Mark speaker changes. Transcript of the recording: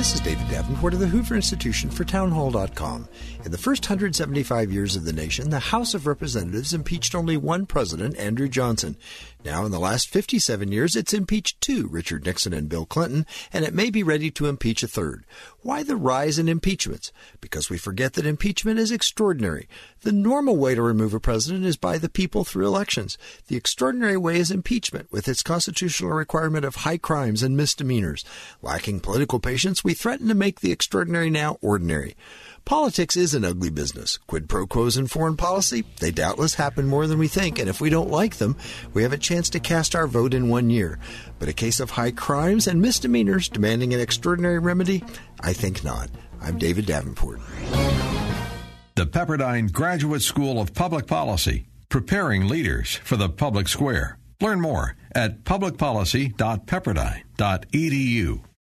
Speaker 1: This is David Davenport of the Hoover Institution for Townhall.com. In the first 175 years of the nation, the House of Representatives impeached only one president, Andrew Johnson. Now, in the last 57 years, it's impeached two, Richard Nixon and Bill Clinton, and it may be ready to impeach a third. Why the rise in impeachments? Because we forget that impeachment is extraordinary. The normal way to remove a president is by the people through elections. The extraordinary way is impeachment, with its constitutional requirement of high crimes and misdemeanors. Lacking political patience, we threaten to make the extraordinary now ordinary. Politics is an ugly business. Quid pro quos in foreign policy, they doubtless happen more than we think, and if we don't like them, we have a chance to cast our vote in one year. But a case of high crimes and misdemeanors demanding an extraordinary remedy, I think not. I'm David Davenport.
Speaker 2: The Pepperdine Graduate School of Public Policy, preparing leaders for the public square. Learn more at publicpolicy.pepperdine.edu.